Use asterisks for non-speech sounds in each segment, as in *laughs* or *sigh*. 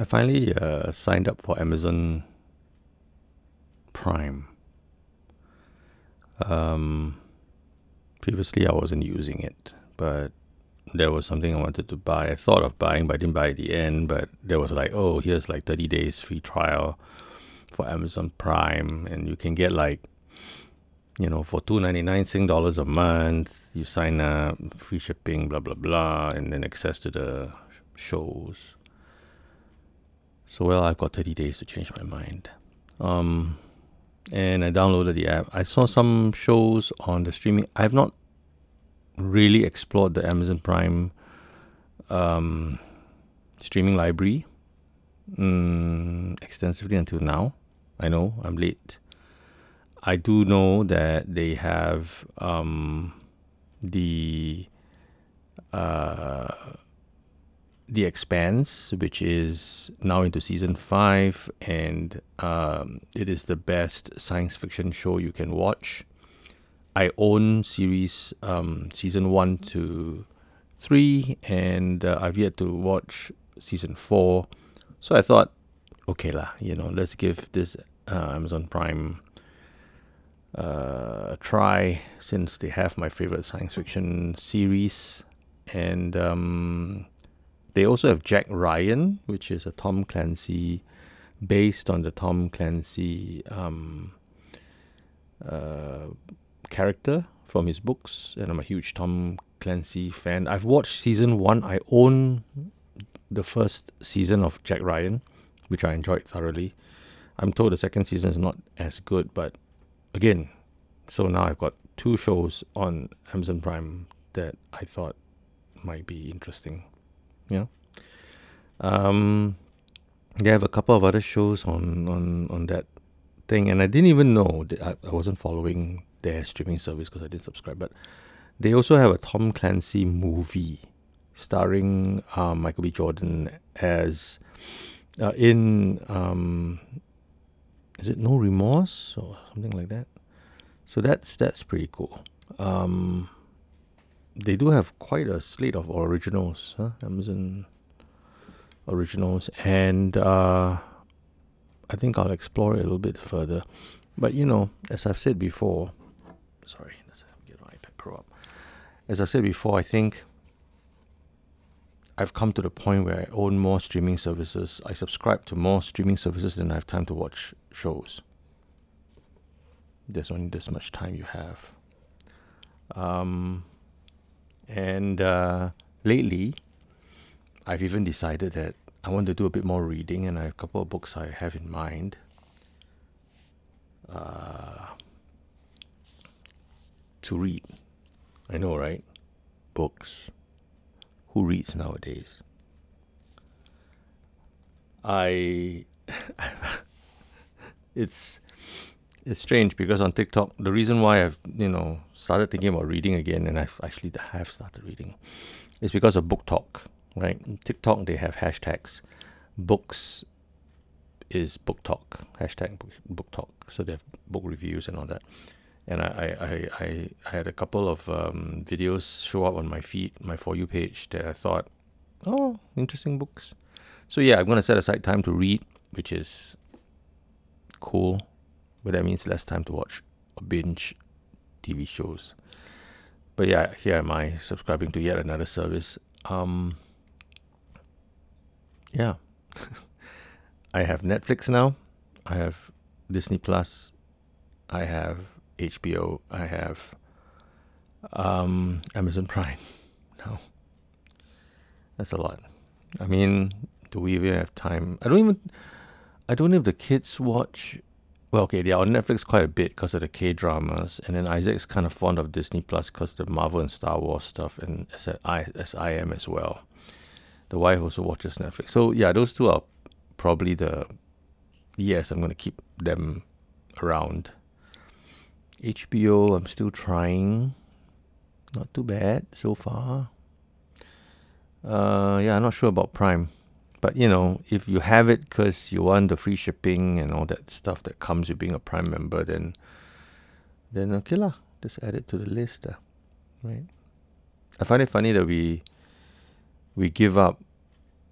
I finally uh, signed up for Amazon Prime. Um, previously, I wasn't using it, but there was something I wanted to buy. I thought of buying, but I didn't buy at the end. But there was like, oh, here's like 30 days free trial for Amazon Prime, and you can get like, you know, for two ninety nine Sing dollars a month. You sign up, free shipping, blah blah blah, and then access to the shows. So well, I've got 30 days to change my mind. Um, and I downloaded the app. I saw some shows on the streaming. I've not really explored the Amazon Prime um, streaming library mm, extensively until now. I know I'm late. I do know that they have um, the uh, the Expanse, which is now into season five, and um, it is the best science fiction show you can watch. I own series um, season one to three, and uh, I've yet to watch season four. So I thought, okay lah, you know, let's give this uh, Amazon Prime uh, a try since they have my favorite science fiction series, and um, they also have Jack Ryan, which is a Tom Clancy, based on the Tom Clancy um, uh, character from his books, and I'm a huge Tom Clancy fan. I've watched season one. I own the first season of Jack Ryan, which I enjoyed thoroughly. I'm told the second season is not as good, but again, so now I've got two shows on Amazon Prime that I thought might be interesting. Yeah. Um, they have a couple of other shows on on on that thing, and I didn't even know that I, I wasn't following their streaming service because I didn't subscribe. But they also have a Tom Clancy movie starring um, Michael B. Jordan as uh, in um, is it No Remorse or something like that. So that's that's pretty cool. Um, they do have quite a slate of originals, huh? Amazon originals, and uh, I think I'll explore it a little bit further. But you know, as I've said before, sorry, let's get my iPad Pro up. As I've said before, I think I've come to the point where I own more streaming services. I subscribe to more streaming services than I have time to watch shows. There's only this much time you have. Um, and uh, lately, I've even decided that I want to do a bit more reading, and a couple of books I have in mind. Uh, to read. I know, right? Books. Who reads nowadays? I. *laughs* it's it's strange because on TikTok, the reason why I've you know started thinking about reading again, and I've actually have started reading, is because of BookTok. Right, TikTok they have hashtags. Books is BookTok hashtag Book BookTok, so they have book reviews and all that. And I I, I, I, I had a couple of um, videos show up on my feed, my for you page that I thought, oh, interesting books. So yeah, I'm gonna set aside time to read, which is cool but that means less time to watch or binge TV shows. But yeah, here am I subscribing to yet another service. Um, yeah, *laughs* I have Netflix now. I have Disney Plus. I have HBO. I have um, Amazon Prime. *laughs* No, that's a lot. I mean, do we even have time? I don't even. I don't know if the kids watch well, okay, they are on Netflix quite a bit because of the K dramas, and then Isaac's kind of fond of Disney Plus because the Marvel and Star Wars stuff, and as I as I am as well. The wife also watches Netflix, so yeah, those two are probably the yes. I'm gonna keep them around. HBO, I'm still trying. Not too bad so far. Uh, yeah, I'm not sure about Prime. But you know, if you have it because you want the free shipping and all that stuff that comes with being a Prime member, then then okay lah, just add it to the list, uh, right? I find it funny that we we give up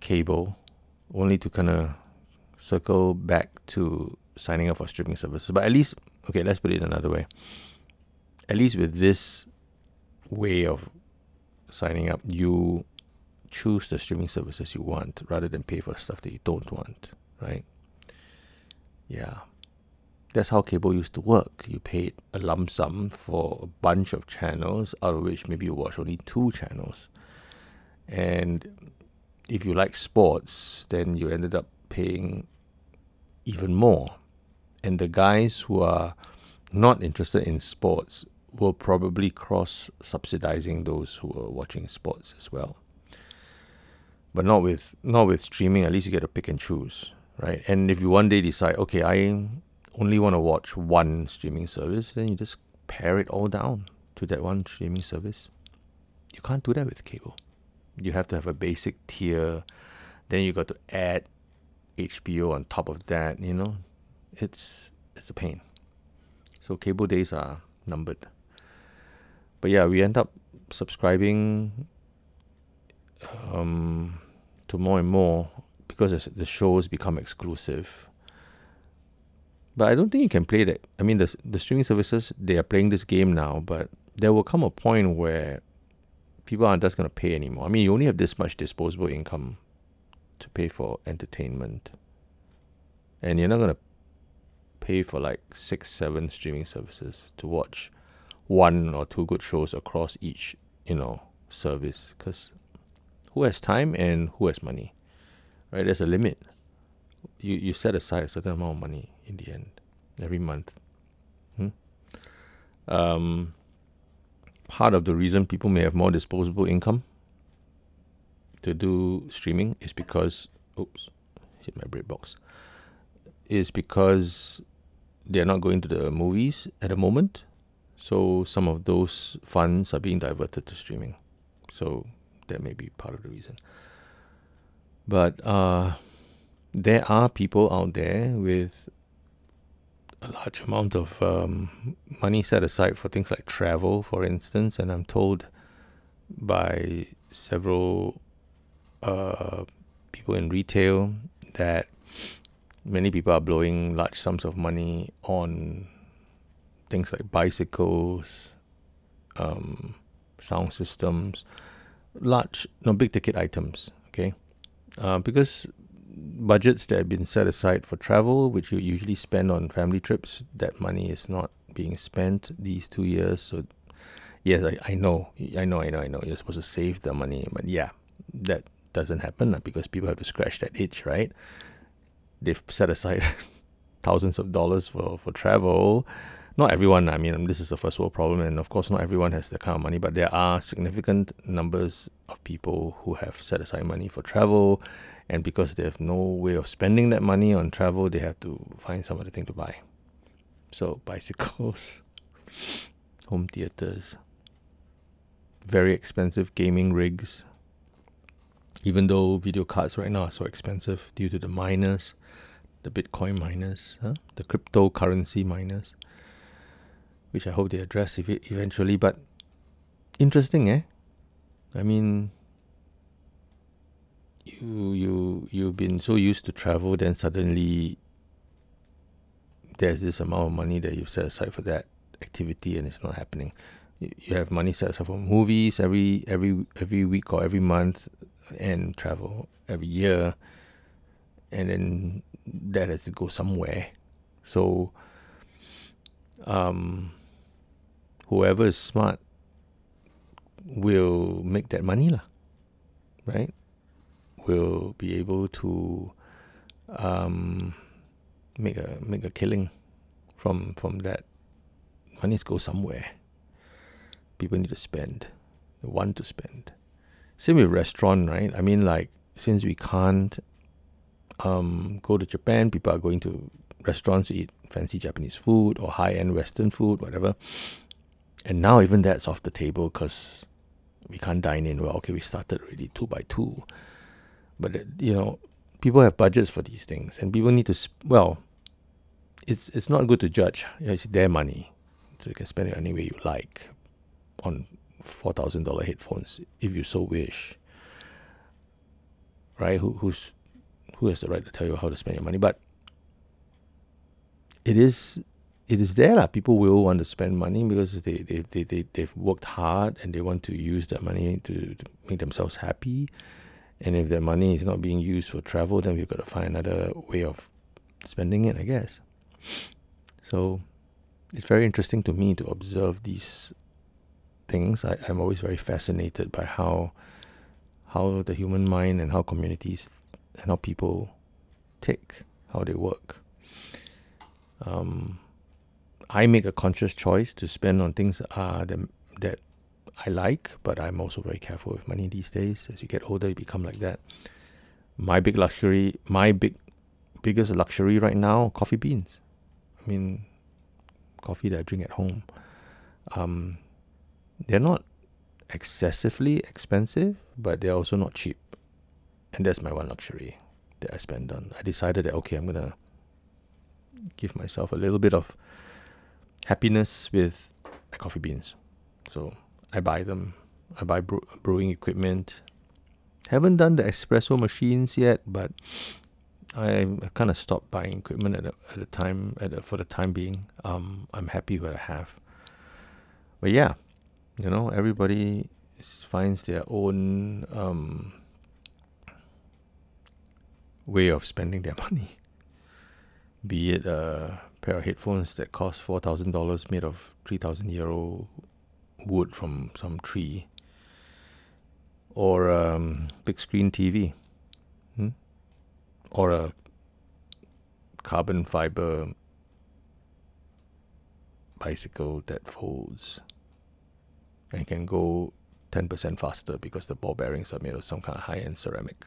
cable only to kind of circle back to signing up for streaming services. But at least, okay, let's put it another way. At least with this way of signing up, you choose the streaming services you want rather than pay for stuff that you don't want, right? Yeah. That's how cable used to work. You paid a lump sum for a bunch of channels, out of which maybe you watch only two channels. And if you like sports, then you ended up paying even more. And the guys who are not interested in sports will probably cross subsidizing those who are watching sports as well. But not with not with streaming, at least you get to pick and choose, right? And if you one day decide, okay, I only want to watch one streaming service, then you just pare it all down to that one streaming service. You can't do that with cable. You have to have a basic tier, then you got to add HBO on top of that, you know. It's it's a pain. So cable days are numbered. But yeah, we end up subscribing um, to more and more because the shows become exclusive. But I don't think you can play that. I mean, the the streaming services they are playing this game now, but there will come a point where people aren't just going to pay anymore. I mean, you only have this much disposable income to pay for entertainment, and you're not going to pay for like six, seven streaming services to watch one or two good shows across each, you know, service. Because who has time and who has money, right? There's a limit. You you set aside a certain amount of money in the end every month. Hmm? Um, part of the reason people may have more disposable income to do streaming is because oops hit my bread box is because they're not going to the movies at the moment so some of those funds are being diverted to streaming so that may be part of the reason. But uh, there are people out there with a large amount of um, money set aside for things like travel, for instance, and I'm told by several uh, people in retail that many people are blowing large sums of money on things like bicycles, um, sound systems, large, no, big ticket items, okay? Uh, because budgets that have been set aside for travel, which you usually spend on family trips, that money is not being spent these two years. So, yes, I, I know, I know, I know, I know, you're supposed to save the money, but yeah, that doesn't happen because people have to scratch that itch, right? They've set aside *laughs* thousands of dollars for, for travel not everyone, I mean, this is a first world problem, and of course, not everyone has that kind of money, but there are significant numbers of people who have set aside money for travel, and because they have no way of spending that money on travel, they have to find some other thing to buy. So, *laughs* bicycles, home theaters, very expensive gaming rigs, even though video cards right now are so expensive due to the miners, the Bitcoin miners, huh? the cryptocurrency miners which I hope they address if it eventually. But interesting, eh? I mean, you you you've been so used to travel, then suddenly there's this amount of money that you've set aside for that activity, and it's not happening. You, have money set aside for movies every every every week or every month, and travel every year, and then that has to go somewhere. So, um, whoever is smart will make that money lah, right? Will be able to um, make a make a killing from from that. Money's go somewhere. People need to spend. They want to spend. Same with restaurant, right? I mean, like since we can't um, go to Japan, people are going to restaurants to eat fancy Japanese food or high end Western food, whatever. And now even that's off the table because we can't dine in. Well, okay, we started already two by two, but uh, you know, people have budgets for these things, and people need to. Sp- well, it's it's not good to judge. It's their money, so you can spend it any way you like, on four thousand dollar headphones if you so wish. Right? Who who's who has the right to tell you how to spend your money? But it is it is there lah. People will want to spend money because they, they, they, they, they've worked hard and they want to use that money to, to make themselves happy. And if their money is not being used for travel, then we've got to find another way of spending it, I guess. So it's very interesting to me to observe these things. I, I'm always very fascinated by how how the human mind and how communities and how people tick, how they work. Um, I make a conscious choice to spend on things uh, that, that I like, but I'm also very careful with money these days. As you get older, you become like that. My big luxury, my big biggest luxury right now, coffee beans. I mean, coffee that I drink at home. Um, they're not excessively expensive, but they're also not cheap. And that's my one luxury that I spend on. I decided that okay, I'm gonna give myself a little bit of happiness with coffee beans. So I buy them. I buy brew- brewing equipment. Haven't done the espresso machines yet, but I kind of stopped buying equipment at a, at a time at a, for the time being. Um, I'm happy with what I have. But yeah, you know, everybody finds their own um, way of spending their *laughs* money. Be it a pair of headphones that cost four thousand dollars, made of three thousand old wood from some tree, or um, big screen TV, hmm? or a carbon fiber bicycle that folds and can go 10% faster because the ball bearings are made of some kind of high end ceramic.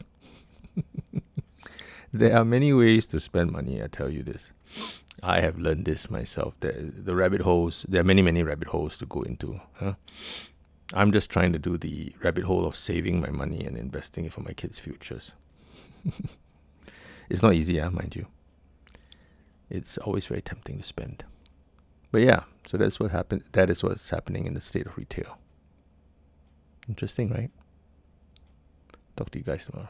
*laughs* there are many ways to spend money, I tell you this. I have learned this myself. The, the rabbit holes, there are many, many rabbit holes to go into. Huh? I'm just trying to do the rabbit hole of saving my money and investing it for my kids' futures. *laughs* it's not easy, huh, mind you. It's always very tempting to spend. But yeah, so that's what happened. That is what's happening in the state of retail. Interesting, right? Talk to you guys tomorrow.